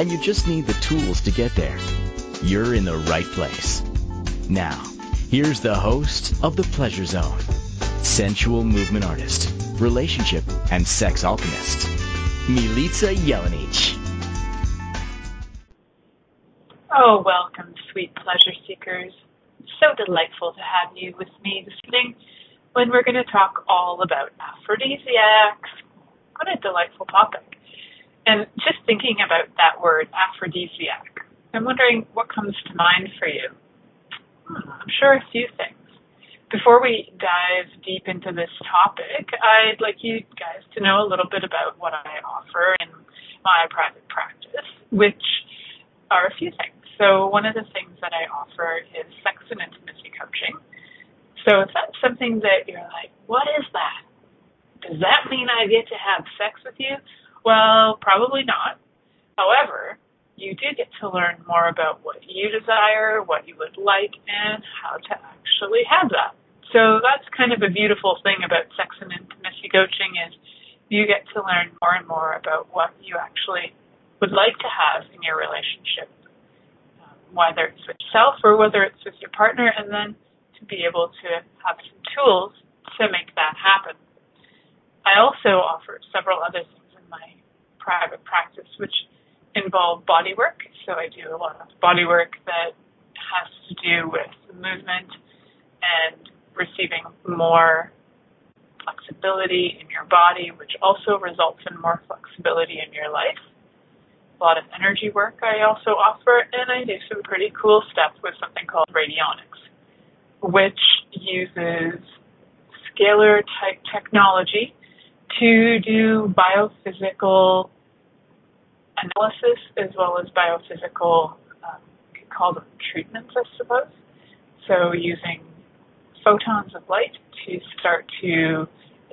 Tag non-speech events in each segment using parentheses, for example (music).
and you just need the tools to get there, you're in the right place. Now, here's the host of The Pleasure Zone, sensual movement artist, relationship and sex alchemist, Milica Jelenic. Oh, welcome, sweet pleasure seekers. So delightful to have you with me this evening when we're going to talk all about aphrodisiacs. What a delightful topic. And just thinking about that word, aphrodisiac, I'm wondering what comes to mind for you. Hmm, I'm sure a few things. Before we dive deep into this topic, I'd like you guys to know a little bit about what I offer in my private practice, which are a few things. So, one of the things that I offer is sex and intimacy coaching. So, if that's something that you're like, what is that? Does that mean I get to have sex with you? Well, probably not. However, you do get to learn more about what you desire, what you would like, and how to actually have that. So that's kind of a beautiful thing about sex and intimacy coaching is you get to learn more and more about what you actually would like to have in your relationship, um, whether it's with yourself or whether it's with your partner, and then to be able to have some tools to make that happen. I also offer several other things in my private practice, which involve body work. So I do a lot of body work that has to do with movement and receiving more flexibility in your body, which also results in more flexibility in your life. A lot of energy work I also offer, and I do some pretty cool stuff with something called radionics, which uses scalar type technology to do biophysical analysis as well as biophysical, um, you could call them treatments, I suppose. So using photons of light to start to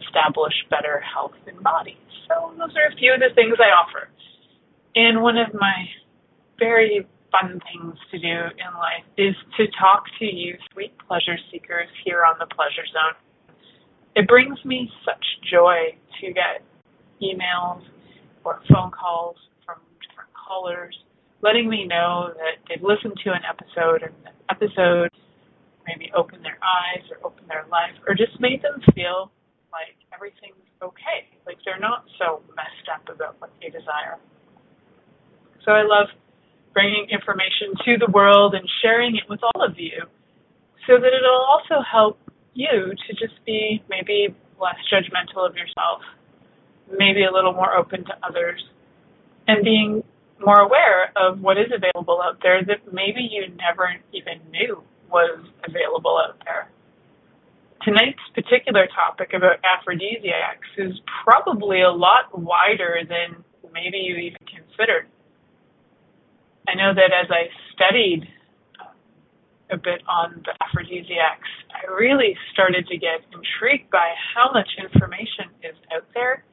establish better health in bodies. So those are a few of the things I offer. And one of my very fun things to do in life is to talk to you sweet pleasure seekers here on the pleasure zone. It brings me such joy to get emails or phone calls from different callers letting me know that they've listened to an episode and the episode maybe opened their eyes or opened their life or just made them feel like everything's okay. Like they're not so messed up about what they desire. So I love bringing information to the world and sharing it with all of you so that it'll also help you to just be maybe less judgmental of yourself, maybe a little more open to others, and being more aware of what is available out there that maybe you never even knew was available out there. Tonight's particular topic about aphrodisiacs is probably a lot wider than maybe you even considered. I know that as I studied um, a bit on the aphrodisiacs, I really started to get intrigued by how much information is out there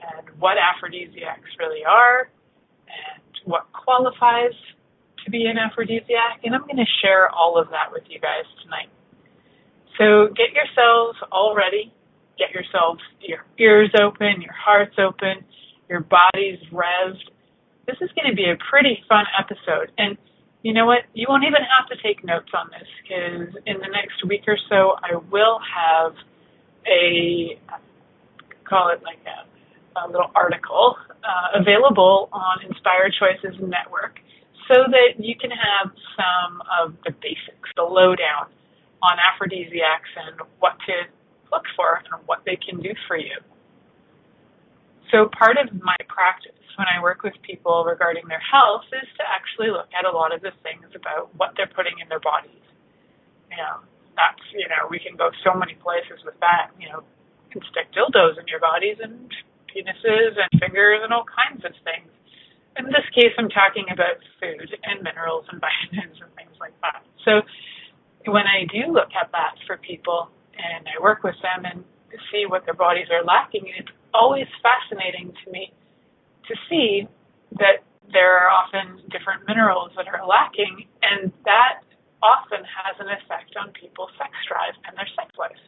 and what aphrodisiacs really are and what qualifies to be an aphrodisiac. And I'm going to share all of that with you guys tonight. So get yourselves all ready. Get yourselves your ears open, your hearts open, your bodies revved. This is going to be a pretty fun episode. And you know what? You won't even have to take notes on this because in the next week or so, I will have a call it like a, a little article uh, available on Inspired Choices Network so that you can have some of the basics, the lowdown on aphrodisiacs and what to look for and what they can do for you. So part of my practice when I work with people regarding their health is to actually look at a lot of the things about what they're putting in their bodies. You know, that's, you know, we can go so many places with that. You know, you can stick dildos in your bodies and penises and fingers and all kinds of things. in this case, I'm talking about food and minerals and vitamins and things like that. So when I do look at that for people and I work with them and see what their bodies are lacking, it's always fascinating to me to see that there are often different minerals that are lacking, and that often has an effect on people's sex drive and their sex life.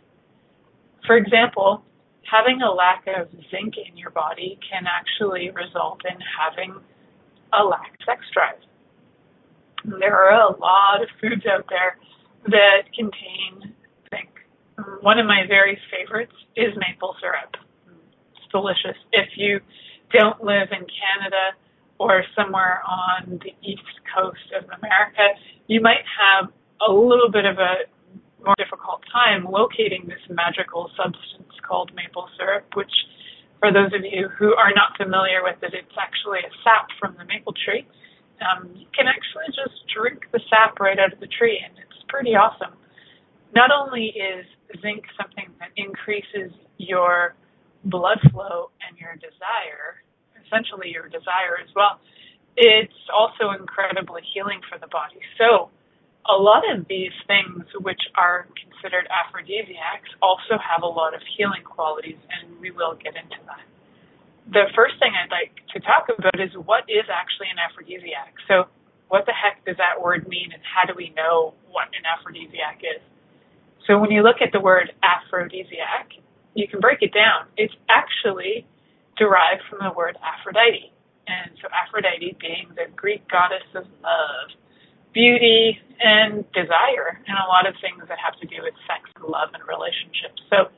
For example, having a lack of zinc in your body can actually result in having a lack sex drive. There are a lot of foods out there that contain zinc. One of my very favorites is maple syrup. Delicious. If you don't live in Canada or somewhere on the east coast of America, you might have a little bit of a more difficult time locating this magical substance called maple syrup, which for those of you who are not familiar with it, it's actually a sap from the maple tree. Um, you can actually just drink the sap right out of the tree, and it's pretty awesome. Not only is zinc something that increases your blood flow and your desire, essentially your desire as well, it's also incredibly healing for the body. So, a lot of these things, which are considered aphrodisiacs, also have a lot of healing qualities, and we will get into that. The first thing I'd like to talk about is what is actually an aphrodisiac. So, what the heck does that word mean, and how do we know what an aphrodisiac is? So, when you look at the word aphrodisiac, you can break it down. It's actually derived from the word Aphrodite. And so, Aphrodite being the Greek goddess of love beauty and desire and a lot of things that have to do with sex and love and relationships. So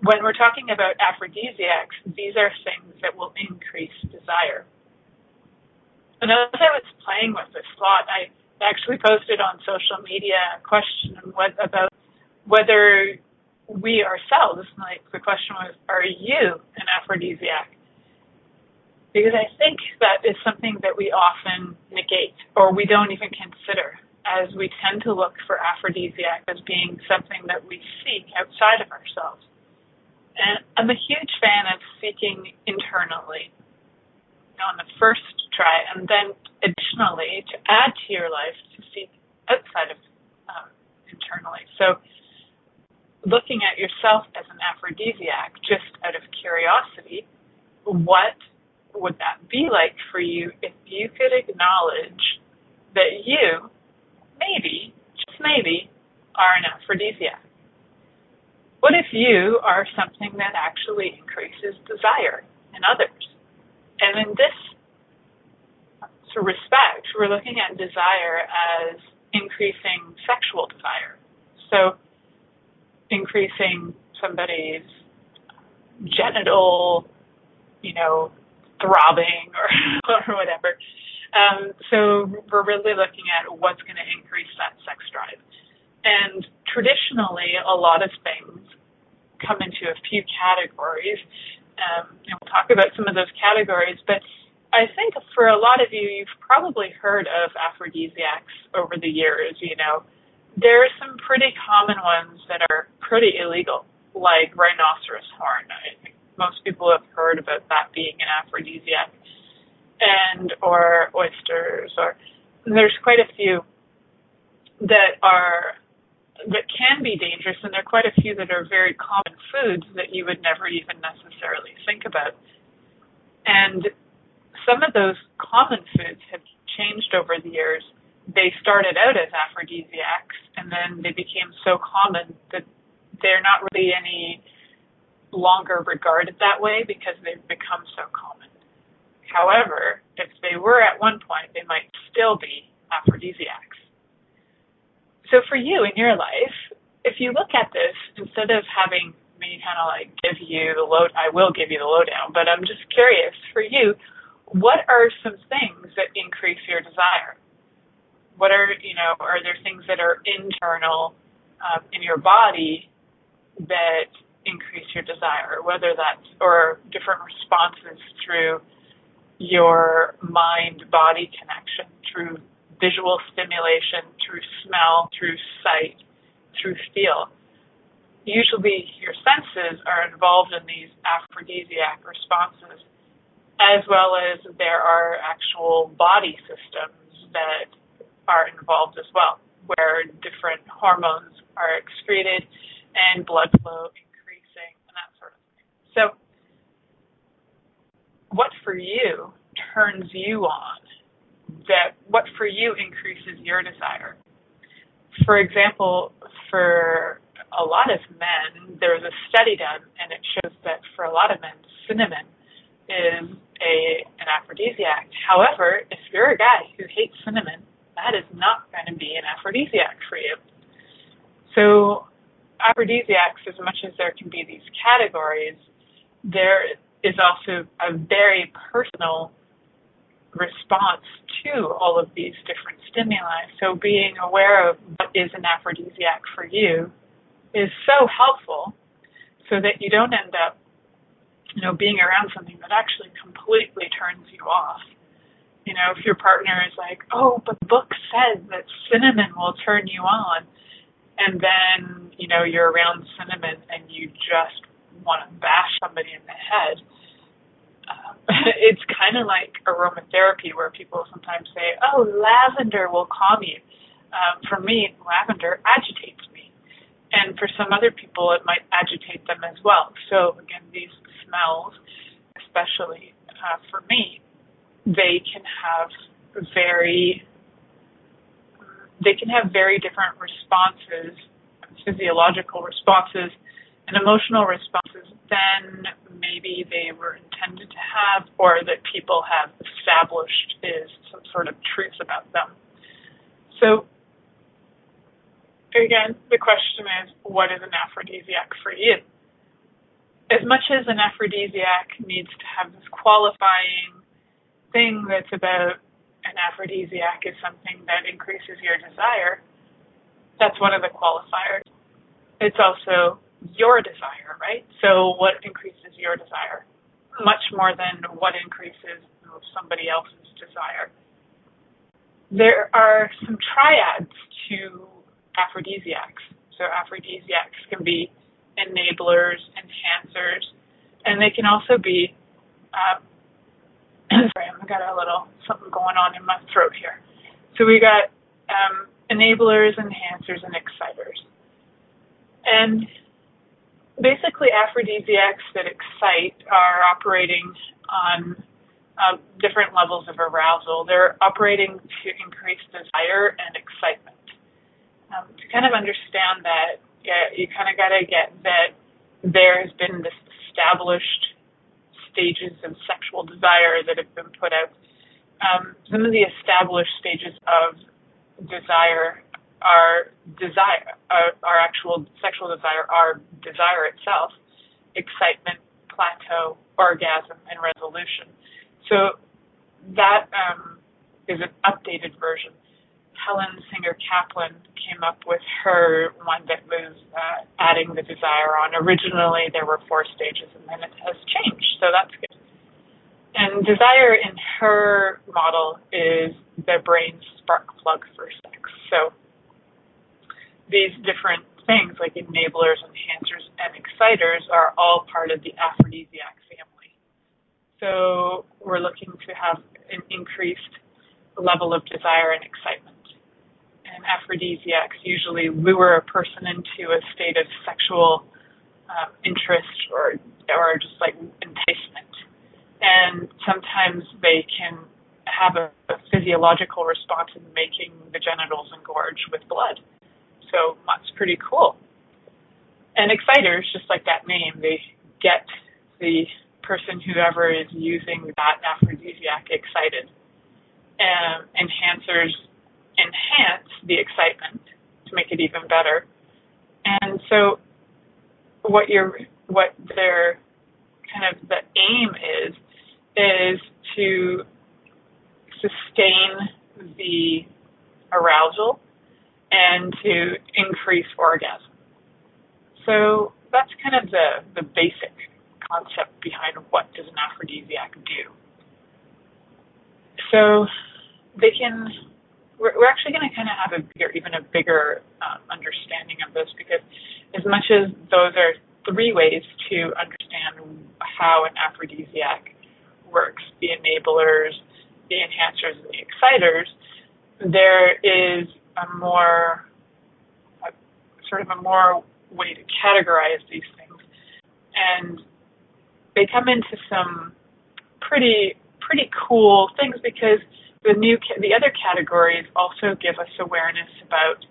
when we're talking about aphrodisiacs, these are things that will increase desire. And as I was playing with this thought, I actually posted on social media a question about whether we ourselves, like the question was, are you an aphrodisiac? because I think that is something that we often negate or we don't even consider as we tend to look for aphrodisiac as being something that we seek outside of ourselves. And I'm a huge fan of seeking internally on the first try and then additionally to add to your life to seek outside of um, internally. So looking at yourself as an aphrodisiac just out of curiosity, what would that be like for you if you could acknowledge that you, maybe, just maybe, are an aphrodisiac? What if you are something that actually increases desire in others? And in this respect, we're looking at desire as increasing sexual desire. So, increasing somebody's genital, you know, throbbing or, (laughs) or whatever. Um, so we're really looking at what's going to increase that sex drive. And traditionally, a lot of things come into a few categories. Um, and we'll talk about some of those categories, but I think for a lot of you, you've probably heard of aphrodisiacs over the years. You know, there are some pretty common ones that are pretty illegal, like rhinoceros horn. I think most people have heard about that being an aphrodisiac, and or oysters, or there's quite a few that are that can be dangerous, and there are quite a few that are very common foods that you would never even necessarily think about. And some of those common foods have changed over the years. They started out as aphrodisiacs, and then they became so common that they're not really any longer regarded that way because they've become so common. However, if they were at one point, they might still be aphrodisiacs. So for you in your life, if you look at this, instead of having me kind of like give you the load, I will give you the lowdown, but I'm just curious for you, what are some things that increase your desire? What are, you know, are there things that are internal um, in your body that increase your desire, whether that's or different responses through your mind body connection, through visual stimulation, through smell, through sight, through feel. Usually your senses are involved in these aphrodisiac responses. as well as there are actual body systems that are involved as well, where different hormones are excreted and blood flow increasing and that sort of thing. So, what for you turns you on? That what for you increases your desire? For example, for a lot of men, there was a study done, and it shows that for a lot of men, cinnamon is a an aphrodisiac. However, if you're a guy who hates cinnamon, that is not going to be an aphrodisiac for you. So, aphrodisiacs, as much as there can be these categories, there is also a very personal response to all of these different stimuli. So, being aware of what is an aphrodisiac for you is so helpful so that you don't end up, you know, being around something that actually completely turns you off. You know, if your partner is like, oh, but the book says that cinnamon will turn you on, and then, you know, you're around cinnamon and you just want to bash somebody in the head. Um, (laughs) it's kind of like aromatherapy where people sometimes say, oh, lavender will calm you. Um, for me, lavender agitates me, and for some other people it might agitate them as well. So again, these smells, especially uh, for me, they can have very they can have very different responses, physiological responses and emotional responses than maybe they were intended to have or that people have established is some sort of truth about them. So again, the question is, what is an aphrodisiac for you? As much as an aphrodisiac needs to have this qualifying thing that's about aphrodisiac is something that increases your desire, that's one of the qualifiers. It's also your desire, right? So what increases your desire? Much more than what increases somebody else's desire. There are some triads to aphrodisiacs. So aphrodisiacs can be enablers, enhancers, and they can also be. Uh, (coughs) sorry, I've got a little something going on in my throat here. So we got um, enablers, enhancers, and exciters. And basically, aphrodisiacs that excite are operating on uh, different levels of arousal. They're operating to increase desire and excitement um, to kind of understand that yeah, you kind of got to get that there has been this established stages of sexual desire that have been put out. Um, some of the established stages of desire are desire, our, are actual sexual desire, are desire itself, excitement, plateau, orgasm, and resolution. So that um, is an updated version. Helen Singer Kaplan came up with her one that was uh, adding the desire on. Originally, there were four stages, and then it has changed, so that's good. And desire in her model is the brain's spark plug for sex. So these different things like enablers, enhancers, and exciters are all part of the aphrodisiac family. So we're looking to have an increased level of desire and excitement aphrodisiacs usually lure a person into a state of sexual um, interest or or just like enticement. And sometimes they can have a, a physiological response in making the genitals engorge with blood. So that's pretty cool. And exciters, just like that name, they get the person, whoever is using that aphrodisiac, excited. And enhancers enhance the excitement to make it even better. And so what your what their kind of the aim is is to sustain the arousal and to increase orgasm. So that's kind of the, the basic concept behind what does an aphrodisiac do. So they can we're, we're actually going to kind of have a bigger, even a bigger um, understanding of this because as much as those are three ways to understand how an aphrodisiac works, the enablers, the enhancers, and the exciters, there is a more, a, sort of a more way to categorize these things. And they come into some pretty, pretty cool things because the new, the other categories also give us awareness about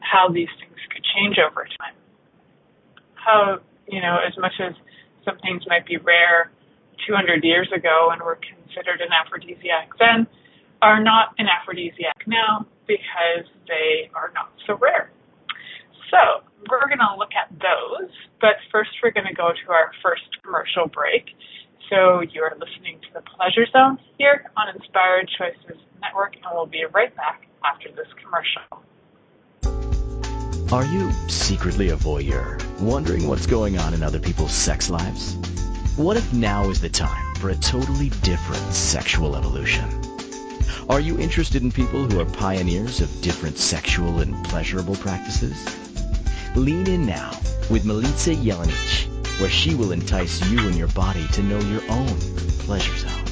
how these things could change over time. How, you know, as much as some things might be rare 200 years ago and were considered an aphrodisiac then, are not an aphrodisiac now because they are not so rare. So we're going to look at those, but first we're going to go to our first commercial break. So you're listening to the Pleasure Zone here on Inspired Choices Network, and we'll be right back after this commercial. Are you secretly a voyeur, wondering what's going on in other people's sex lives? What if now is the time for a totally different sexual evolution? Are you interested in people who are pioneers of different sexual and pleasurable practices? Lean in now with Milica Jelenic, where she will entice you and your body to know your own pleasure zone.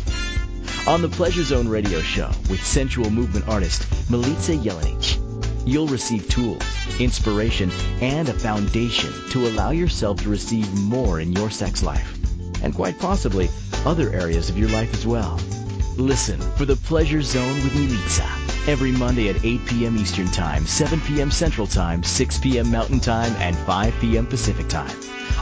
On the Pleasure Zone radio show with sensual movement artist Milica Jelenic, you'll receive tools, inspiration, and a foundation to allow yourself to receive more in your sex life, and quite possibly other areas of your life as well. Listen for the Pleasure Zone with Milica every Monday at 8 p.m. Eastern Time, 7 p.m. Central Time, 6 p.m. Mountain Time, and 5 p.m. Pacific Time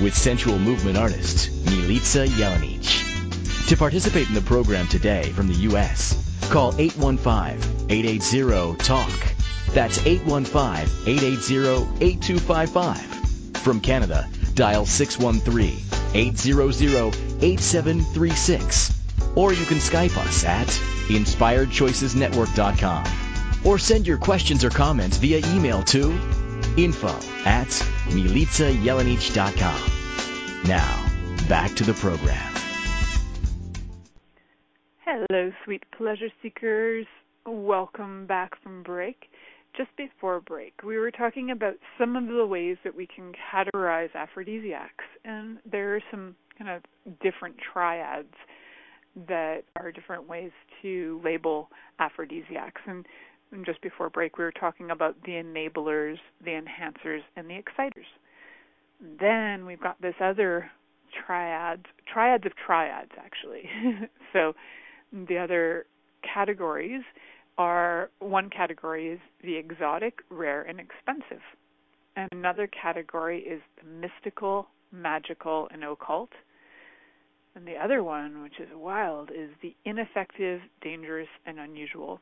with sensual movement artist Milica Jelenic. To participate in the program today from the U.S., call 815-880-TALK. That's 815-880-8255. From Canada, dial 613-800-8736. Or you can Skype us at inspiredchoicesnetwork.com. Or send your questions or comments via email to info at milicajelenic.com. Now, back to the program. Hello, sweet pleasure seekers. Welcome back from break. Just before break, we were talking about some of the ways that we can categorize aphrodisiacs, and there are some kind of different triads that are different ways to label aphrodisiacs. And, just before break, we were talking about the enablers, the enhancers, and the exciters. Then we've got this other triad, triads of triads, actually. (laughs) so the other categories are one category is the exotic, rare, and expensive. And another category is the mystical, magical, and occult. And the other one, which is wild, is the ineffective, dangerous, and unusual,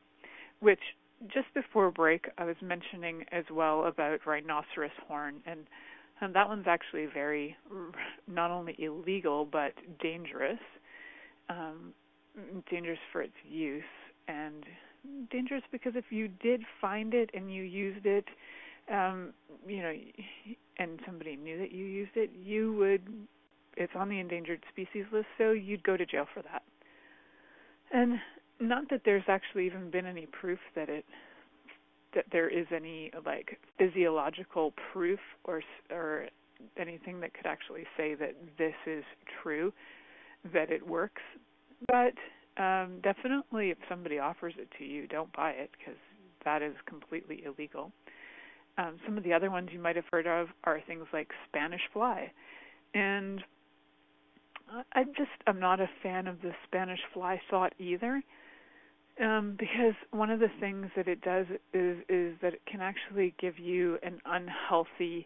which just before break I was mentioning as well about rhinoceros horn and and that one's actually very not only illegal but dangerous um dangerous for its use and dangerous because if you did find it and you used it, um, you know, and somebody knew that you used it, you would. It's on the endangered species list, so you'd go to jail for that. And not that there's actually even been any proof that it that there is any like physiological proof or or anything that could actually say that this is true that it works but um, definitely, if somebody offers it to you, don't buy it because that is completely illegal. Um, some of the other ones you might have heard of are things like Spanish fly, and I just I'm not a fan of the Spanish fly thought either. Um, because one of the things that it does is is that it can actually give you an unhealthy,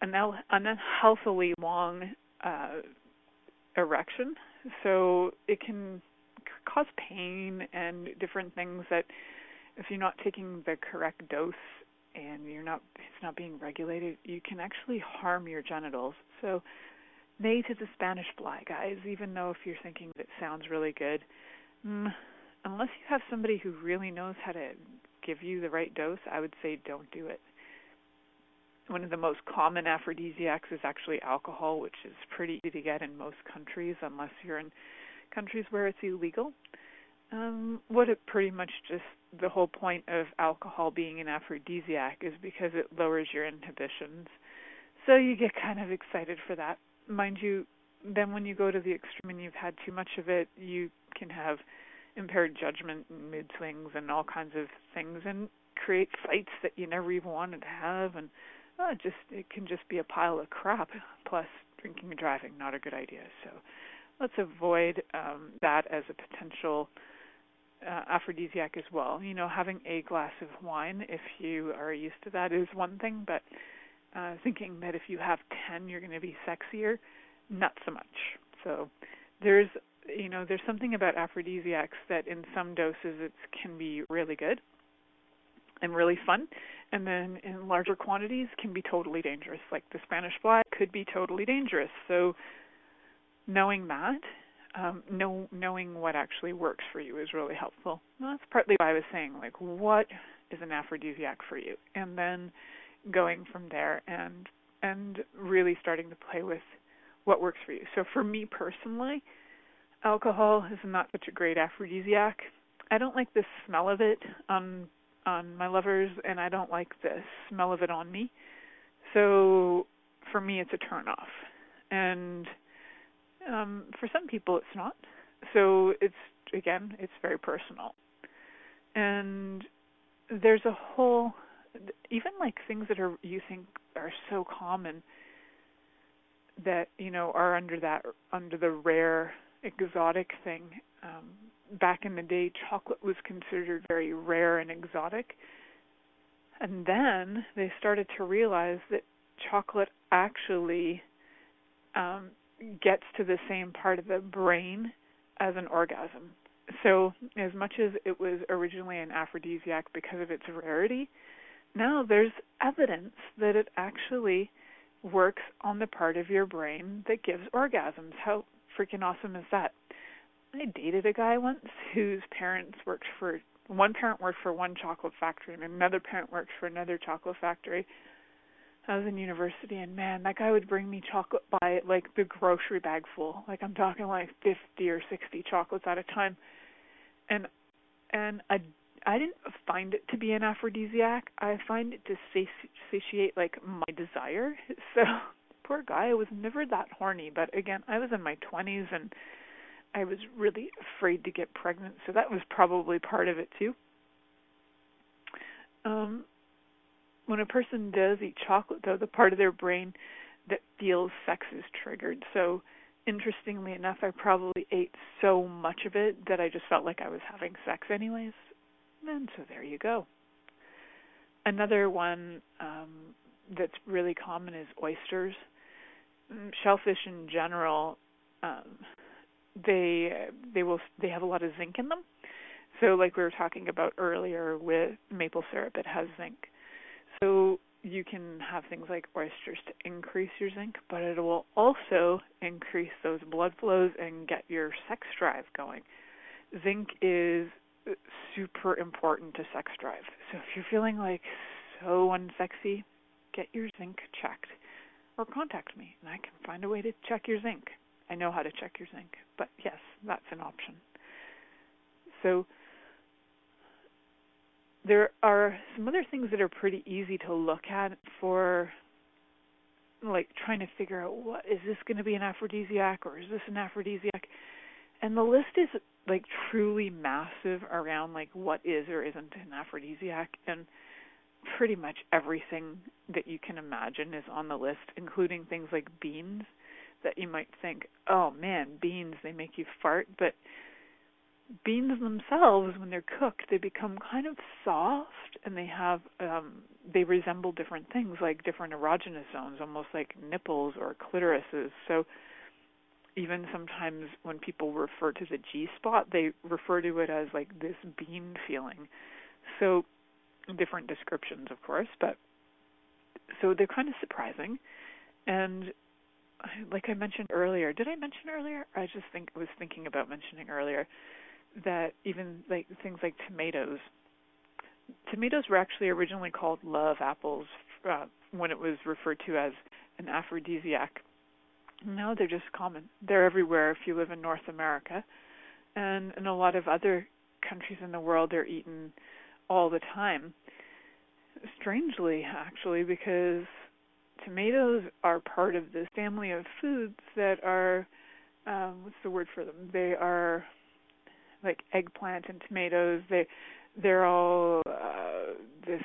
an unhealthily long uh, erection. So it can cause pain and different things that if you're not taking the correct dose and you're not it's not being regulated, you can actually harm your genitals. So nay to the Spanish fly, guys, even though if you're thinking that sounds really good, mm, unless you have somebody who really knows how to give you the right dose, I would say don't do it. One of the most common aphrodisiacs is actually alcohol, which is pretty easy to get in most countries unless you're in countries where it's illegal. Um, what it pretty much just the whole point of alcohol being an aphrodisiac is because it lowers your inhibitions. So you get kind of excited for that. Mind you, then when you go to the extreme and you've had too much of it, you can have impaired judgment and mood swings and all kinds of things and create fights that you never even wanted to have. And uh, just it can just be a pile of crap. Plus drinking and driving not a good idea. So let's avoid um, that as a potential uh, aphrodisiac as well. You know, having a glass of wine, if you are used to that, is one thing, but uh, thinking that if you have 10, you're going to be sexier, not so much. So there's, you know, there's something about aphrodisiacs that in some doses it can be really good and really fun, and then in larger quantities can be totally dangerous. Like the Spanish fly could be totally dangerous. So knowing that um, know, knowing what actually works for you is really helpful. And that's partly why I was saying, like, what is an aphrodisiac for you, and then going from there and and really starting to play with what works for you. So for me personally, alcohol is not such a great aphrodisiac. I don't like the smell of it on on my lovers, and I don't like the smell of it on me. So for me, it's a turn off. And um, for some people, it's not. So it's again, it's very personal, and there's a whole, even like things that are you think are so common that you know are under that under the rare exotic thing. Um, back in the day, chocolate was considered very rare and exotic, and then they started to realize that chocolate actually um, gets to the same part of the brain as an orgasm. So, as much as it was originally an aphrodisiac because of its rarity, now there's evidence that it actually works on the part of your brain that gives orgasms. How freaking awesome is that? I dated a guy once whose parents worked for one parent worked for one chocolate factory and another parent worked for another chocolate factory I was in university, and man, that guy would bring me chocolate by like the grocery bag full. Like I'm talking like 50 or 60 chocolates at a time, and and I I didn't find it to be an aphrodisiac. I find it to satiate like my desire. (laughs) So poor guy, I was never that horny. But again, I was in my 20s and I was really afraid to get pregnant, so that was probably part of it too. Um, when a person does eat chocolate, though, the part of their brain that feels sex is triggered. So, interestingly enough, I probably ate so much of it that I just felt like I was having sex anyways. And so there you go. Another one um, that's really common is oysters. Mm, shellfish in general, um, they they will they have a lot of zinc in them. So, like we were talking about earlier with maple syrup, it has zinc. So you can have things like oysters to increase your zinc, but it will also increase those blood flows and get your sex drive going. Zinc is super important to sex drive. So if you're feeling like so unsexy, get your zinc checked or contact me and I can find a way to check your zinc. I know how to check your zinc, but yes, that's an option. So there are some other things that are pretty easy to look at for like trying to figure out what is this going to be an aphrodisiac or is this an aphrodisiac and the list is like truly massive around like what is or isn't an aphrodisiac and pretty much everything that you can imagine is on the list including things like beans that you might think oh man beans they make you fart but beans themselves, when they're cooked, they become kind of soft, and they have um, they resemble different things, like different erogenous zones, almost like nipples or clitorises. So even sometimes when people refer to the G spot, they refer to it as like this bean feeling. So different descriptions, of course, but so they're kind of surprising. And like I mentioned earlier, did I mention earlier? I just think was thinking about mentioning earlier that even like things like tomatoes. Tomatoes were actually originally called love apples uh, when it was referred to as an aphrodisiac no, they're just common. They're everywhere if you live in North America. And in a lot of other countries in the world, they're eaten all the time. Strangely, actually, because tomatoes are part of this family of foods that are, um, what's the word for them? They are like eggplant and tomatoes. They, they're all uh, this.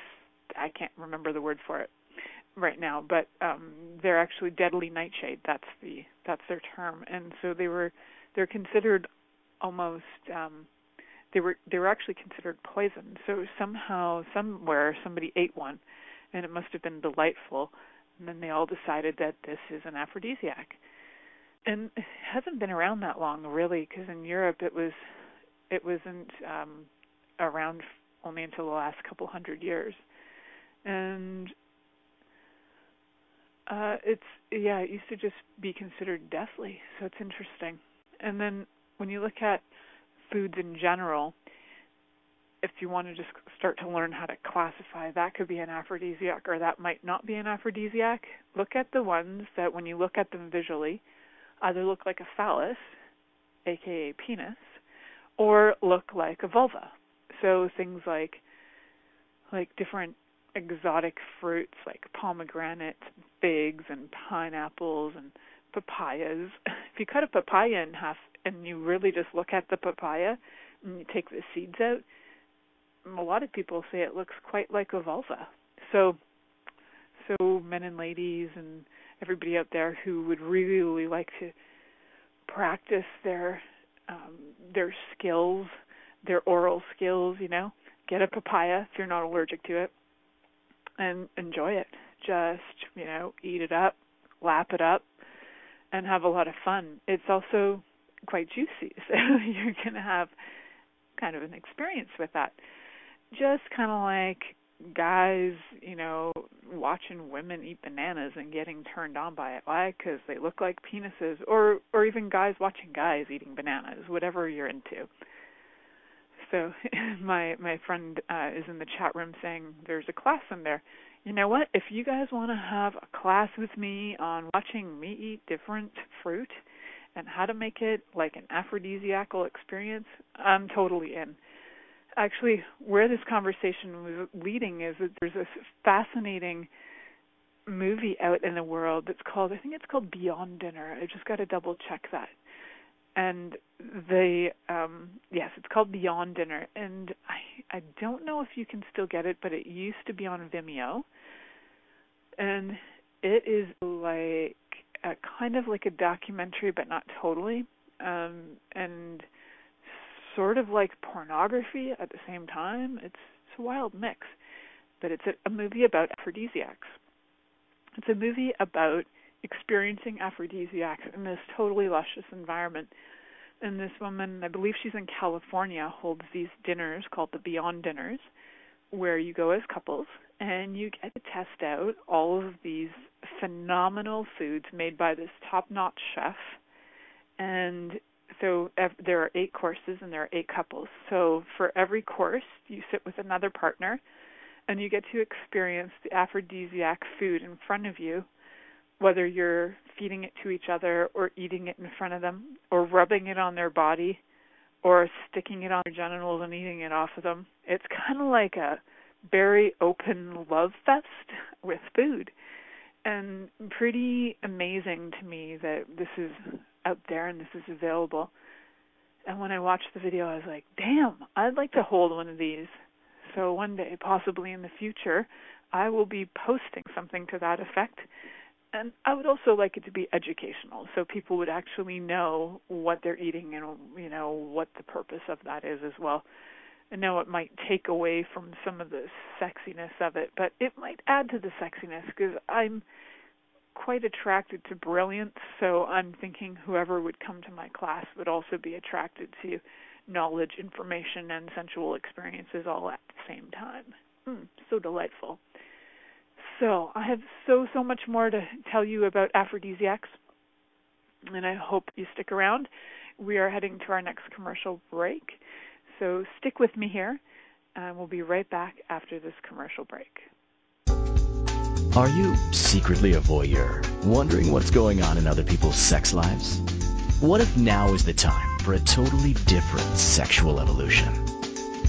I can't remember the word for it right now, but um they're actually deadly nightshade. That's the that's their term. And so they were they're considered almost um they were they were actually considered poison. So somehow somewhere somebody ate one and it must have been delightful and then they all decided that this is an aphrodisiac. And it hasn't been around that long really because in Europe it was it wasn't um around only until the last couple hundred years. And uh, it's yeah, it used to just be considered deathly, so it's interesting. And then when you look at foods in general, if you want to just start to learn how to classify, that could be an aphrodisiac or that might not be an aphrodisiac. Look at the ones that when you look at them visually, either look like a phallus, aka penis, or look like a vulva. So things like like different exotic fruits like pomegranates, figs, and pineapples and papayas. (laughs) If you cut a papaya in half and you really just look at the papaya and you take the seeds out, a lot of people say it looks quite like a vulva. So, so men and ladies and everybody out there who would really like to practice their um, their skills, their oral skills, you know, get a papaya if you're not allergic to it and enjoy it. Just, you know, eat it up, lap it up, and have a lot of fun. It's also quite juicy, (laughs) so you're going to have kind of an experience with that. Just kind of like guys, you know, watching women eat bananas and getting turned on by it. Why? Because they look like penises, or or even guys watching guys eating bananas. Whatever you're into so (laughs) my my friend uh, is in the chat room saying there's a class in there. You know what? If you guys want to have a class with me on watching me eat different fruit and how to make it like an aphrodisiacal experience, I'm totally in. Actually, where this conversation was leading is that there's this fascinating movie out in the world that's called I think it's called Beyond Dinner. I just got to double check that and the um yes it's called beyond dinner. And i i don't know if you can still get it but it used to be on vimeo. And it is like a kind of like a documentary but not totally. Um and sort of like pornography at the same time. It's it's a wild mix. But it's a, a movie about aphrodisiacs. It's a movie about experiencing aphrodisiacs in this totally luscious environment. And this woman, I believe she's in California, holds these dinners called the Beyond Dinners, where you go as couples and you get to test out all of these phenomenal foods made by this top-notch chef. And so there are eight courses and there are eight couples. So for every course, you sit with another partner and you get to experience the aphrodisiac food in front of you whether you're feeding it to each other or eating it in front of them or rubbing it on their body or sticking it on their genitals and eating it off of them. It's kind of like a very open love fest (laughs) with food. And pretty amazing to me that this is out there and this is available. And when I watched the video, I was like, damn, I'd like to hold one of these. So one day, possibly in the future, I will be posting something to that effect and I would also like it to be educational, so people would actually know what they're eating and you know what the purpose of that is as well. I know it might take away from some of the sexiness of it, but it might add to the sexiness because I'm quite attracted to brilliance, so I'm thinking whoever would come to my class would also be attracted to knowledge, information, and sensual experiences all at the same time. Mm, so delightful. So, I have so, so much more to tell you about aphrodisiacs, and I hope you stick around. We are heading to our next commercial break, so stick with me here, and we'll be right back after this commercial break. Are you secretly a voyeur, wondering what's going on in other people's sex lives? What if now is the time for a totally different sexual evolution?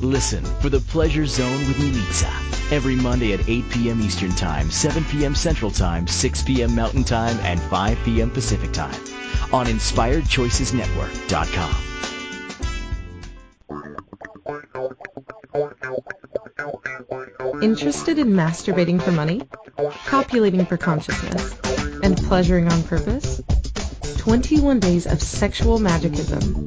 Listen for the Pleasure Zone with Milica every Monday at 8 p.m. Eastern Time, 7 p.m. Central Time, 6 p.m. Mountain Time, and 5 p.m. Pacific Time on InspiredChoicesNetwork.com. Interested in masturbating for money, copulating for consciousness, and pleasuring on purpose? 21 Days of Sexual Magicism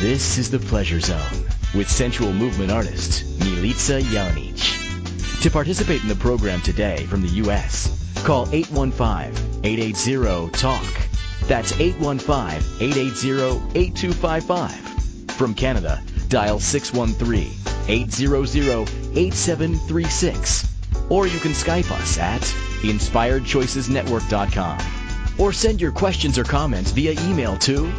This is the Pleasure Zone with sensual movement artist Milica Jelenic. To participate in the program today from the U.S., call 815-880-TALK. That's 815-880-8255. From Canada, dial 613-800-8736. Or you can Skype us at InspiredChoicesNetwork.com. Or send your questions or comments via email to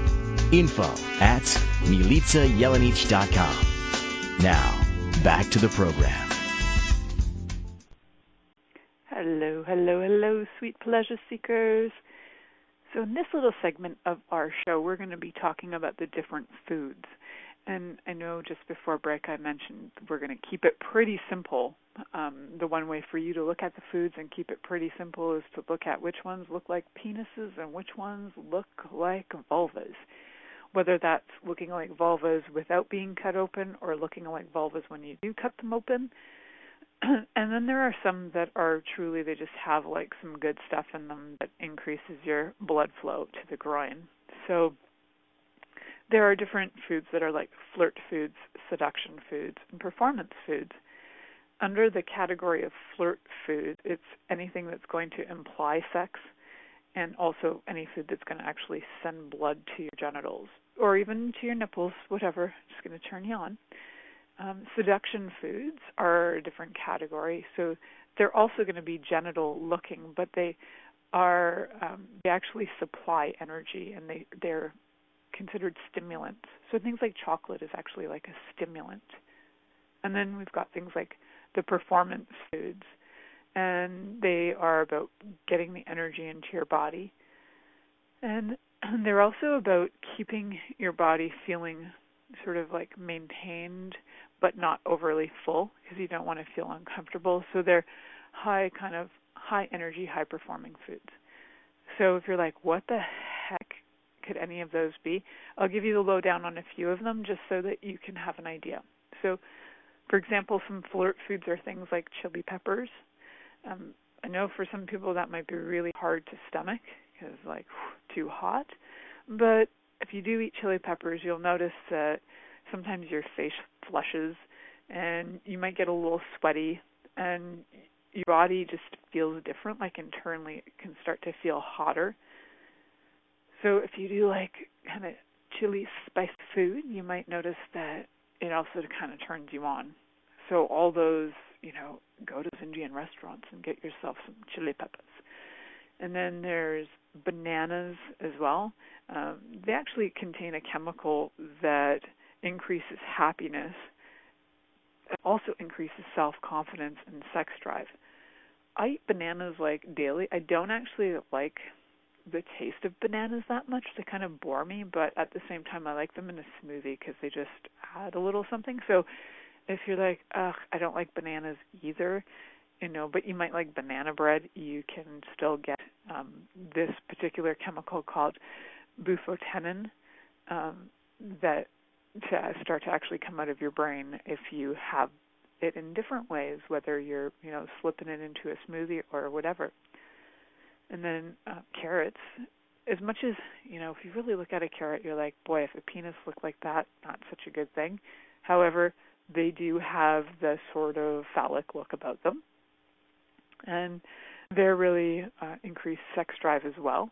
info at milicajelenic.com. Now, back to the program. Hello, hello, hello, sweet pleasure seekers. So, in this little segment of our show, we're going to be talking about the different foods. And I know just before break I mentioned we're going to keep it pretty simple. Um, the one way for you to look at the foods and keep it pretty simple is to look at which ones look like penises and which ones look like vulvas. Whether that's looking like vulvas without being cut open or looking like vulvas when you do cut them open. (clears throat) and then there are some that are truly they just have like some good stuff in them that increases your blood flow to the groin. So there are different foods that are like flirt foods, seduction foods, and performance foods. Under the category of flirt food, it's anything that's going to imply sex and also any food that's going to actually send blood to your genitals or even to your nipples, whatever, just going to turn you on. Um, seduction foods are a different category, so they're also going to be genital looking, but they are um, they actually supply energy and they they're considered stimulants. So things like chocolate is actually like a stimulant. And then we've got things like the performance foods, and they are about getting the energy into your body. And (clears throat) they're also about keeping your body feeling sort of like maintained but not overly full because you don't want to feel uncomfortable. So they're high kind of high energy, high performing foods. So if you're like, what the heck could any of those be? I'll give you the lowdown on a few of them just so that you can have an idea. So, for example, some flirt foods are things like chili peppers. Um, I know for some people that might be really hard to stomach because like whew, (laughs) too hot, but if you do eat chili peppers, you'll notice that sometimes your face flushes and you might get a little sweaty and your body just feels different. Like internally, it can start to feel hotter. So if you do like kind of chili spice food, you might notice that it also kind of turns you on. So all those, you know, go to Indian restaurants and get yourself some chili peppers. And then there's bananas as well. Um, they actually contain a chemical that increases happiness, it also increases self confidence and sex drive. I eat bananas like daily. I don't actually like the taste of bananas that much. They kind of bore me, but at the same time, I like them in a smoothie because they just add a little something. So if you're like, ugh, I don't like bananas either, you know, but you might like banana bread, you can still get um, this particular chemical called bufotenin um, that to start to actually come out of your brain if you have it in different ways, whether you're, you know, slipping it into a smoothie or whatever. And then uh, carrots, as much as, you know, if you really look at a carrot, you're like, boy, if a penis looked like that, not such a good thing. However, they do have the sort of phallic look about them. And they're really uh, increased sex drive as well.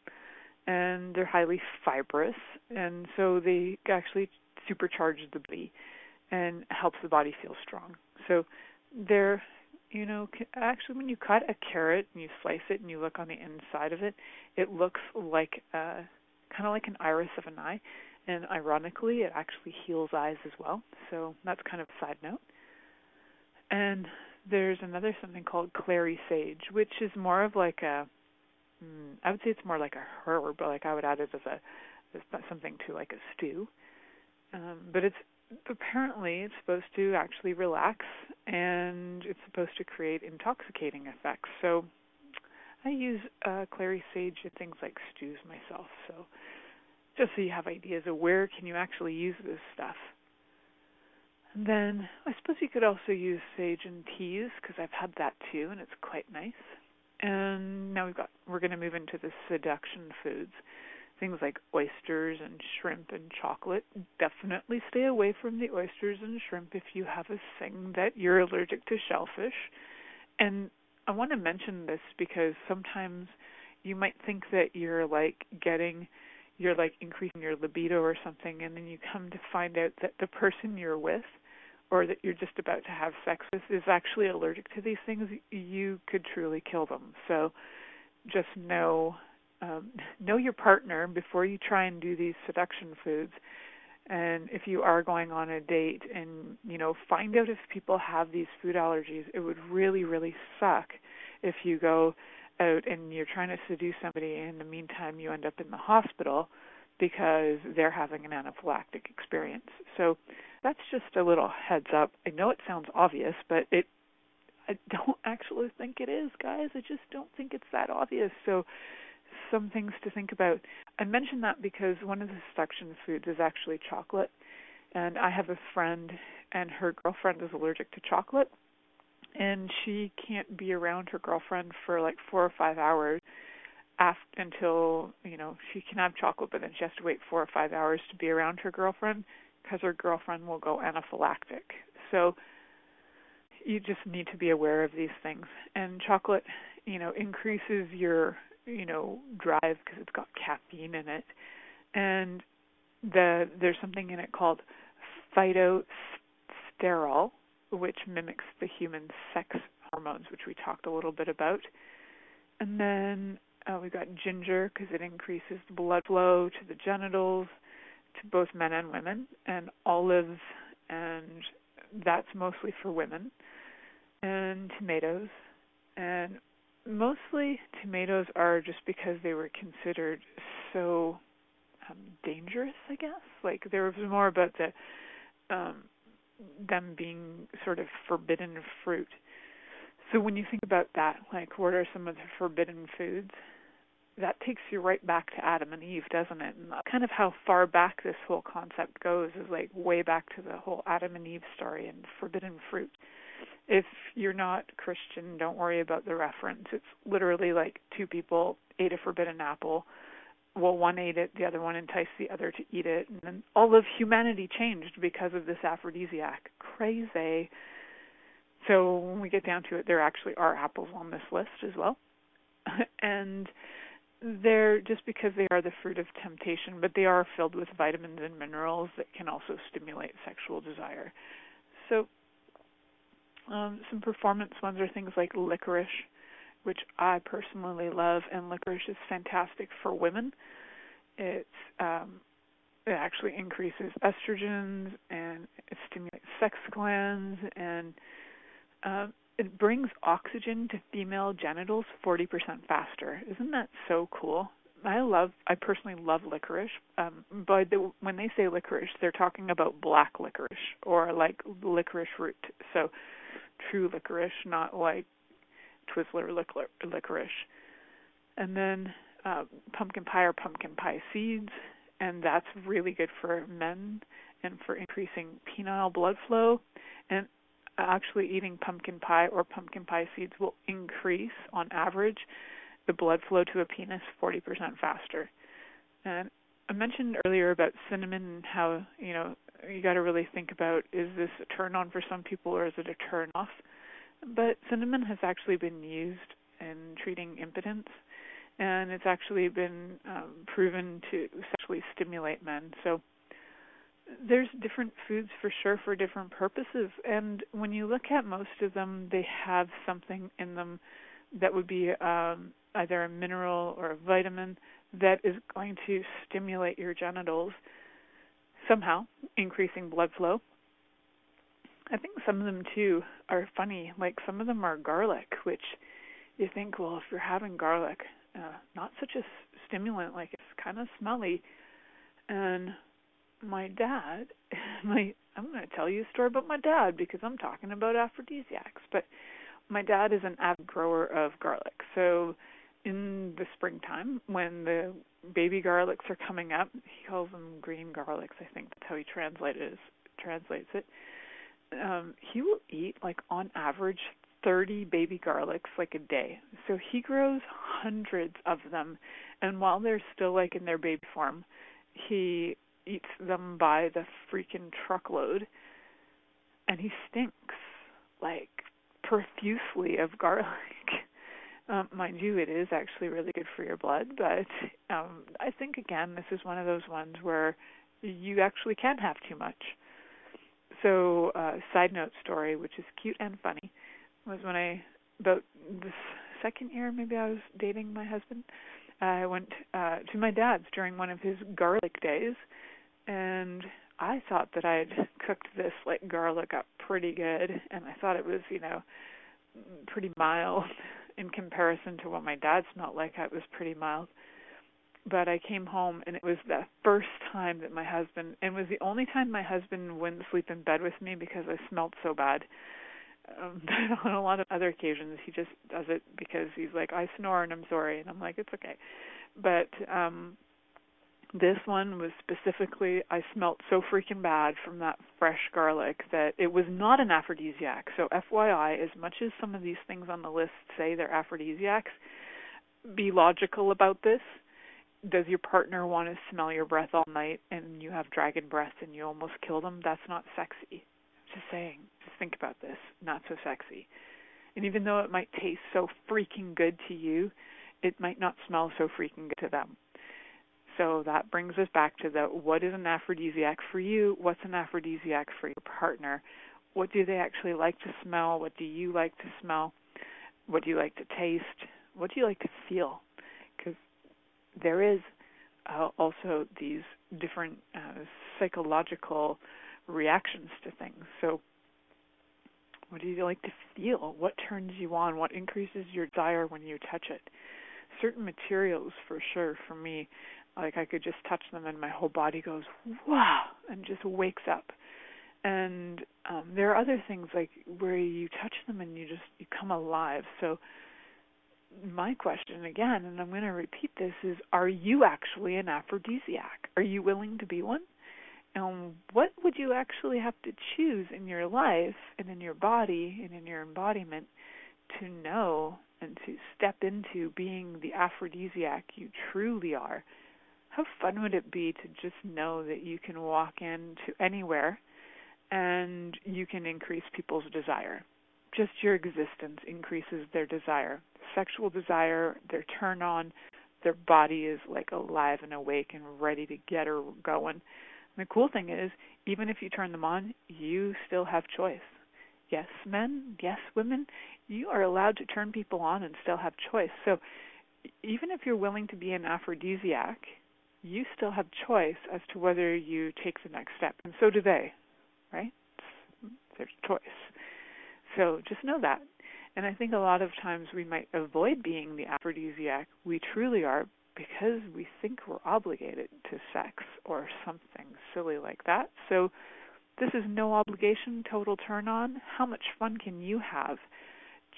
And they're highly fibrous. And so they actually supercharge the body and helps the body feel strong. So they're you know, actually, when you cut a carrot and you slice it and you look on the inside of it, it looks like uh, kind of like an iris of an eye. And ironically, it actually heals eyes as well. So that's kind of a side note. And there's another something called clary sage, which is more of like a, mm, I would say it's more like a herb, but like I would add it as a as something to like a stew. Um, but it's apparently it's supposed to actually relax and it's supposed to create intoxicating effects. So I use uh, clary sage in things like stews myself. So just so you have ideas of where can you actually use this stuff. And then I suppose you could also use sage and teas because I've had that too and it's quite nice. And now we've got we're going to move into the seduction foods things like oysters and shrimp and chocolate. Definitely stay away from the oysters and shrimp if you have a thing that you're allergic to shellfish. And I want to mention this because sometimes you might think that you're like getting you're like increasing your libido or something and then you come to find out that the person you're with or that you're just about to have sex with is actually allergic to these things, you could truly kill them. So just know um, (laughs) know your partner before you try and do these seduction foods. And if you are going on a date and, you know, find out if people have these food allergies, it would really, really suck if you go out and you're trying to seduce somebody and in the meantime you end up in the hospital because they're having an anaphylactic experience. So that's just a little heads up. I know it sounds obvious, but it I don't (laughs) actually think it is, guys. I just don't think it's that obvious. So some things to think about. I mention that because one of the seduction foods is actually chocolate. And I have a friend, and her girlfriend is allergic to chocolate. And she can't be around her girlfriend for like four or five hours after, until, you know, she can have chocolate, but then she has to wait four or five hours to be around her girlfriend because her girlfriend will go anaphylactic. So you just need to be aware of these things. And chocolate, you know, increases your you know drive because it's got caffeine in it, and the there's something in it called phytosterol, which mimics the human sex hormones, which we talked a little bit about, and then uh, we've got ginger because it increases the blood flow to the genitals to both men and women, and olives, and that's mostly for women, and tomatoes, and mostly tomatoes are just because they were considered so um, dangerous, I guess. Like there was more about the um, them being sort of forbidden fruit. So when you think about that, like what are some of the forbidden foods? That takes you right back to Adam and Eve, doesn't it? And kind of how far back this whole concept goes is like way back to the whole Adam and Eve story and forbidden fruit if you're not Christian, don't worry about the reference. It's literally like two people ate a forbidden apple. Well, one ate it, the other one enticed the other to eat it, and then all of humanity changed because of this aphrodisiac. Crazy. So when we get down to it, there actually are apples on this list as well. (laughs) and they're just because they are the fruit of temptation, but they are filled with vitamins and minerals that can also stimulate sexual desire. So, um, some performance ones are things like licorice, which I personally love, and licorice is fantastic for women. It's um, it actually increases estrogens and it stimulates sex glands and uh, it brings oxygen to female genitals 40% faster. Isn't that so cool? I love, I personally love licorice. Um, but the, when they say licorice, they're talking about black licorice or like licorice root. So true licorice, not like Twizzler licorice. And then uh, pumpkin pie or pumpkin pie seeds, and that's really good for men and for increasing penile blood flow. And actually eating pumpkin pie or pumpkin pie seeds will increase on average the blood flow to a penis 40% faster. And I mentioned earlier about cinnamon and how, you know, you got to really think about is this a turn on for some people or is it a turn off? But cinnamon has actually been used in treating impotence and it's actually been um, proven to sexually stimulate men. So there's different foods for sure for different purposes. And when you look at most of them they have something in them that would be um, either a mineral or a vitamin that is going to stimulate your genitals somehow increasing blood flow. I think some of them too are funny. Like some of them are garlic which you think well if you're having garlic uh, not such a stimulant like it's kind of smelly. And my dad, (laughs) my I'm going to tell you a story about my dad because I'm talking about aphrodisiacs. But my dad is an avid grower of garlic. So in the springtime, when the baby garlics are coming up, he calls them green garlics. I think that's how he translates translates it. Um, he will eat like on average 30 baby garlics like a day. So he grows hundreds of them, and while they're still like in their baby form, he eats them by the freaking truckload and he stinks like profusely of garlic. (laughs) Um, mind you, it is actually really good for your blood, but um, I think again, this is one of those ones where you actually can have too much. So, uh, side note story, which is cute and funny, was when I about this second year, maybe I was dating my husband. I went uh, to my dad's during one of his garlic days, and I thought that I'd cooked this like garlic up pretty good, and I thought it was, you know, pretty mild (laughs) in comparison to what my dad smelled like. It was pretty mild. But I came home and it was the first time that my husband, and was the only time my husband wouldn't sleep in bed with me because I smelled so bad. Um, (laughs) but on a lot of other occasions, he just does it because he's like, I snore and I'm sorry, and I'm like, it's okay. But um this one was specifically, I smelt so freaking bad from that fresh garlic that it was not an aphrodisiac. So, FYI, as much as some of these things on the list say they're aphrodisiacs, be logical about this. Does your partner want to smell your breath all night and you have dragon breath and you almost kill them? That's not sexy. Just saying. Just think about this. Not so sexy. And even though it might taste so freaking good to you, it might not smell so freaking good to them. So that brings us back to the what is an aphrodisiac for you? What's an aphrodisiac for your partner? What do they actually like to smell? What do you like to smell? What do you like to taste? What do you like to feel? Because there is uh, also these different uh, psychological reactions to things. So, what do you like to feel? What turns you on? What increases your desire when you touch it? Certain materials, for sure, for me, like I could just touch them and my whole body goes wow and just wakes up. And um there are other things like where you touch them and you just you come alive. So my question again, and I'm going to repeat this, is are you actually an aphrodisiac? Are you willing to be one? And what would you actually have to choose in your life and in your body and in your embodiment to know and to step into being the aphrodisiac you truly are? How fun would it be to just know that you can walk into anywhere and you can increase people's desire? just your existence increases their desire. Sexual desire, their turn on, their body is like alive and awake and ready to get her going. And the cool thing is, even if you turn them on, you still have choice. Yes, men, yes, women, you are allowed to turn people on and still have choice. So even if you're willing to be an aphrodisiac, you still have choice as to whether you take the next step. And so do they, right? There's choice. So just know that. And I think a lot of times we might avoid being the aphrodisiac. We truly are because we think we're obligated to sex or something silly like that. So this is no obligation, total turn on. How much fun can you have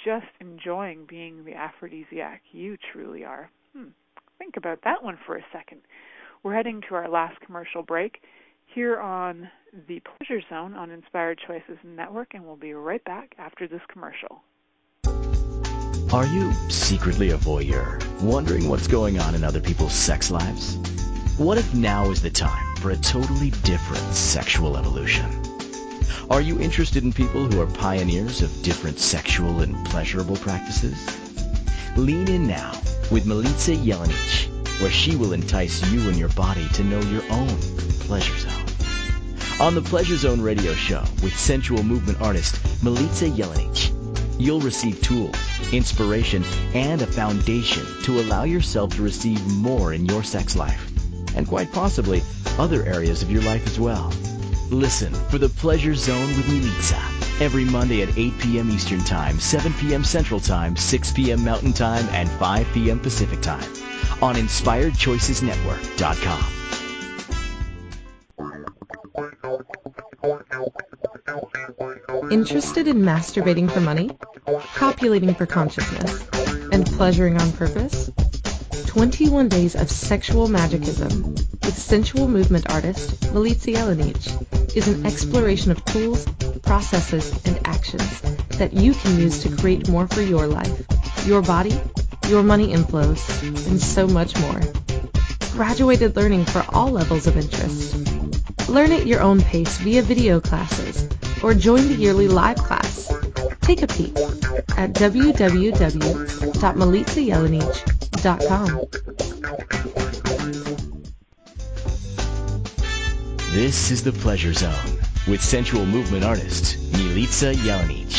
just enjoying being the aphrodisiac you truly are? Hmm. Think about that one for a second. We're heading to our last commercial break here on the Pleasure Zone on Inspired Choices Network, and we'll be right back after this commercial. Are you secretly a voyeur, wondering what's going on in other people's sex lives? What if now is the time for a totally different sexual evolution? Are you interested in people who are pioneers of different sexual and pleasurable practices? Lean in now with Milica Jelenic, where she will entice you and your body to know your own pleasure zone. On the Pleasure Zone radio show with sensual movement artist Milica Jelenic, you'll receive tools, inspiration, and a foundation to allow yourself to receive more in your sex life, and quite possibly other areas of your life as well. Listen for the Pleasure Zone with Milica every Monday at 8 p.m. Eastern Time, 7 p.m. Central Time, 6 p.m. Mountain Time, and 5 p.m. Pacific Time on InspiredChoicesNetwork.com. Interested in masturbating for money, copulating for consciousness, and pleasuring on purpose? 21 Days of Sexual Magicism with sensual movement artist Milica Jelenic is an exploration of tools, processes, and actions that you can use to create more for your life, your body, your money inflows, and so much more. Graduated learning for all levels of interest. Learn at your own pace via video classes or join the yearly live class. Take a peek at www.milicajelenic.com. This is the Pleasure Zone with sensual movement artist Milica Jelenic.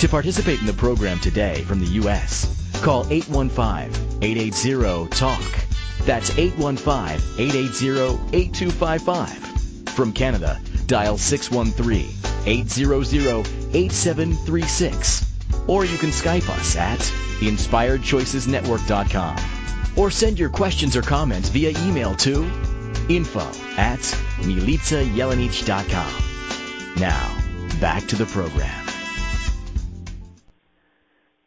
To participate in the program today from the U.S., call 815-880-TALK. That's 815-880-8255. From Canada, dial 613-800-8736. Or you can Skype us at inspiredchoicesnetwork.com. Or send your questions or comments via email to info at milicajelenic.com. Now, back to the program.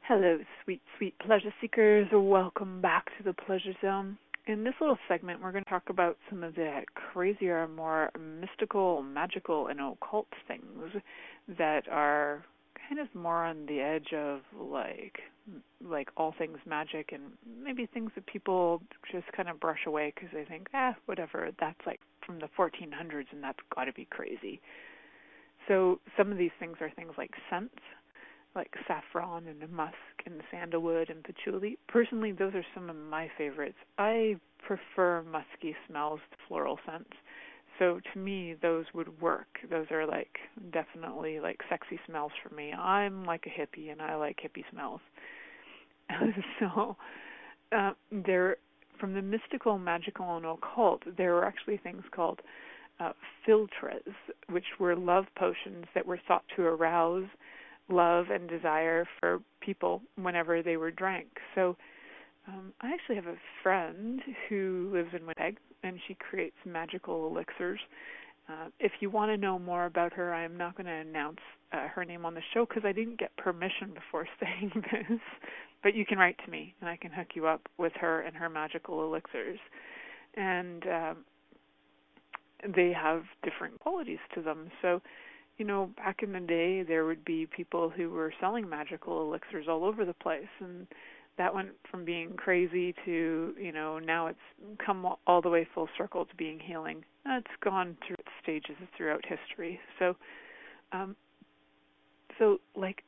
Hello, sweet, sweet pleasure seekers. Welcome back to the Pleasure Zone. In this little segment, we're going to talk about some of the crazier, more mystical, magical, and occult things that are kind of more on the edge of like like all things magic and maybe things that people just kind of brush away because they think ah whatever that's like from the 1400s and that's got to be crazy so some of these things are things like scents like saffron and musk and sandalwood and patchouli. Personally those are some of my favorites. I prefer musky smells to floral scents. So to me those would work. Those are like definitely like sexy smells for me. I'm like a hippie and i like hippie smells. (laughs) So uh, there from the mystical magical and occult there were actually things called uh, philtres which were love potions that were thought to arouse love and desire for people whenever they were drank so um, I actually have a friend who lives in Winnipeg, and she creates magical elixirs. Uh, if you want to know more about her, I am not going to announce uh, her name on the show because I didn't get permission before (laughs) saying this. But you can write to me, and I can hook you up with her and her magical elixirs. And um, they have different qualities to them. So, you know, back in the day, there would be people who were selling magical elixirs all over the place, and that went from being crazy to you know now it's come all the way full circle to being healing. It's gone through stages throughout history. So, um, so like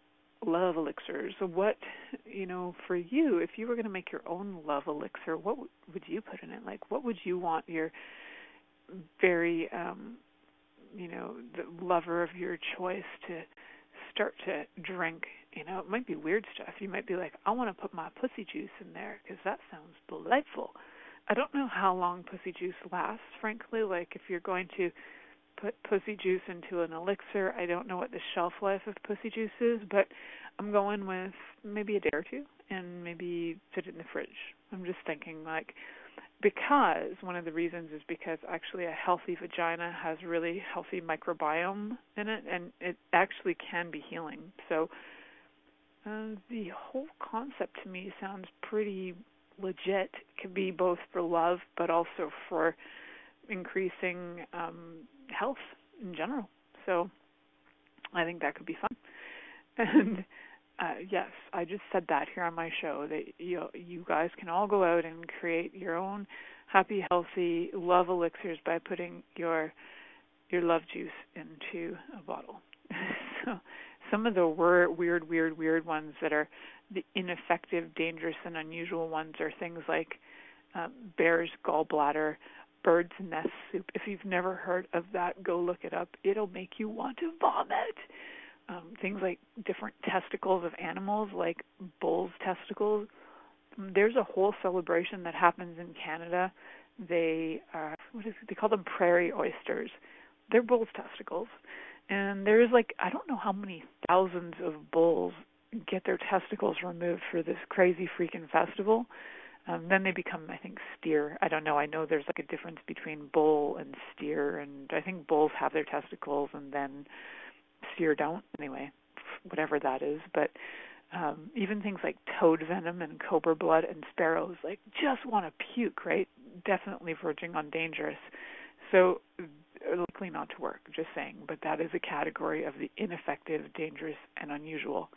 love elixirs. What, you know, for you, if you were going to make your own love elixir, what would you put in it? Like, what would you want your very, um, you know, the lover of your choice to start to drink? You know, it might be weird stuff. You might be like, I want to put my pussy juice in there because that sounds delightful. I don't know how long pussy juice lasts, frankly. Like, if you're going to put pussy juice into an elixir. I don't know what the shelf life of pussy juice is, but I'm going with maybe a day or two and maybe put it in the fridge. I'm just thinking like because one of the reasons is because actually a healthy vagina has really healthy microbiome in it and it actually can be healing. So uh, the whole concept to me sounds pretty legit. It can be both for love but also for increasing um health in general. So I think that could be fun. (laughs) And uh, yes, I just said that here on my show that you you guys can all go out and create your own happy, healthy love elixirs by putting your your love juice into a bottle. (laughs) so some of the weird, weird, weird, ones that are the ineffective, dangerous, and unusual ones are things like um, bear's gallbladder, bird's nest soup. If you've never heard of that, go look it up. It'll make you want to vomit. Um, things like different testicles of animals, like bull's testicles. There's a whole celebration that happens in Canada. They uh, what is it? They call them prairie oysters. They're bull's testicles, and there's like I don't know how many thousands of bulls get their testicles removed for this crazy freaking festival um, then they become, I think, steer. I don't know. I know there's like a difference between bull and steer, and I think bulls have their testicles and then steer don't. Anyway, whatever that is. But um, even things like toad venom and cobra blood and sparrows, like just want to puke, right? Definitely verging on dangerous. So likely not to work. Just saying. But that is a category of the ineffective, dangerous, and unusual.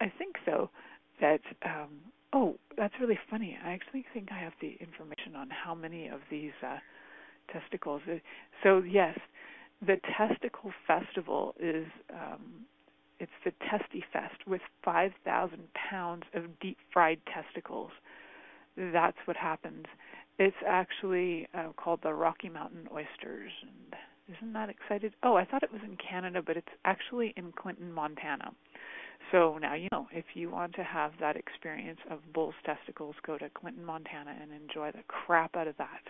I think though that um, Oh, that's really funny. I actually think I have the information on how many of these uh, testicles. So yes, the testicle festival is um, it's the Testy Fest with 5,000 pounds of deep fried testicles. That's what happens. It's actually uh, called the Rocky Mountain Oysters, and isn't that excited? Oh, I thought it was in Canada, but it's actually in Clinton, Montana. So now you know if you want to have that experience of bull's testicles, go to Clinton, Montana and enjoy the crap out of that.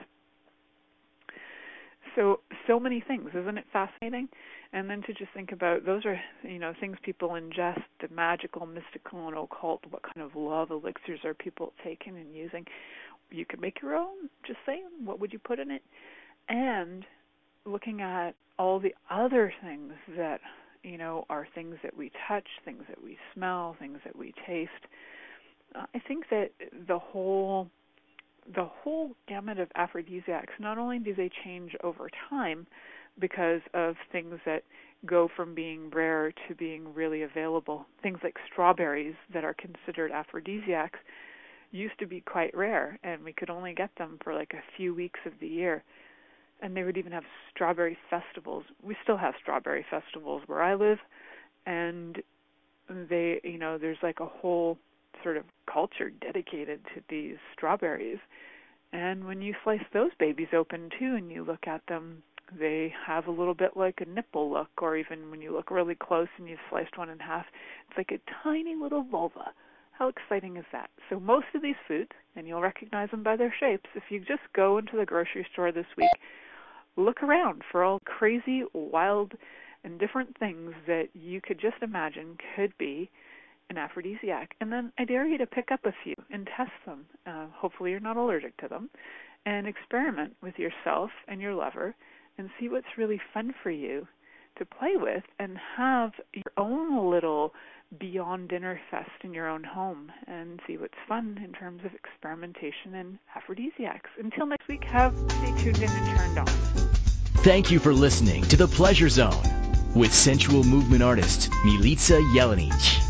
So so many things, isn't it fascinating? And then to just think about those are you know things people ingest, the magical, mystical, and occult. What kind of love elixirs are people taking and using? You could make your own. Just saying, what would you put in it? And looking at all the other things that you know, are things that we touch, things that we smell, things that we taste. I think that the whole the whole gamut of aphrodisiacs not only do they change over time because of things that go from being rare to being really available. Things like strawberries that are considered aphrodisiacs used to be quite rare and we could only get them for like a few weeks of the year and they would even have strawberry festivals. We still have strawberry festivals where I live, and they, you know, there's like a whole sort of culture dedicated to these strawberries. And when you slice those babies open too, and you look at them, they have a little bit like a nipple look, or even when you look really close and you've sliced one in half, it's like a tiny little vulva. How exciting is that? So most of these foods, and you'll recognize them by their shapes, if you just go into the grocery store this week look around for all crazy, wild, and different things that you could just imagine could be an aphrodisiac. And then I dare you to pick up a few and test them. Uh, hopefully, you're not allergic to them. And experiment with yourself and your lover and see what's really fun for you to play with and have your own little beyond dinner fest in your own home and see what's fun in terms of experimentation and aphrodisiacs. Until next week, have stay tuned in and turned on. Thank you for listening to The Pleasure Zone with sensual movement artist Milica Jelenic.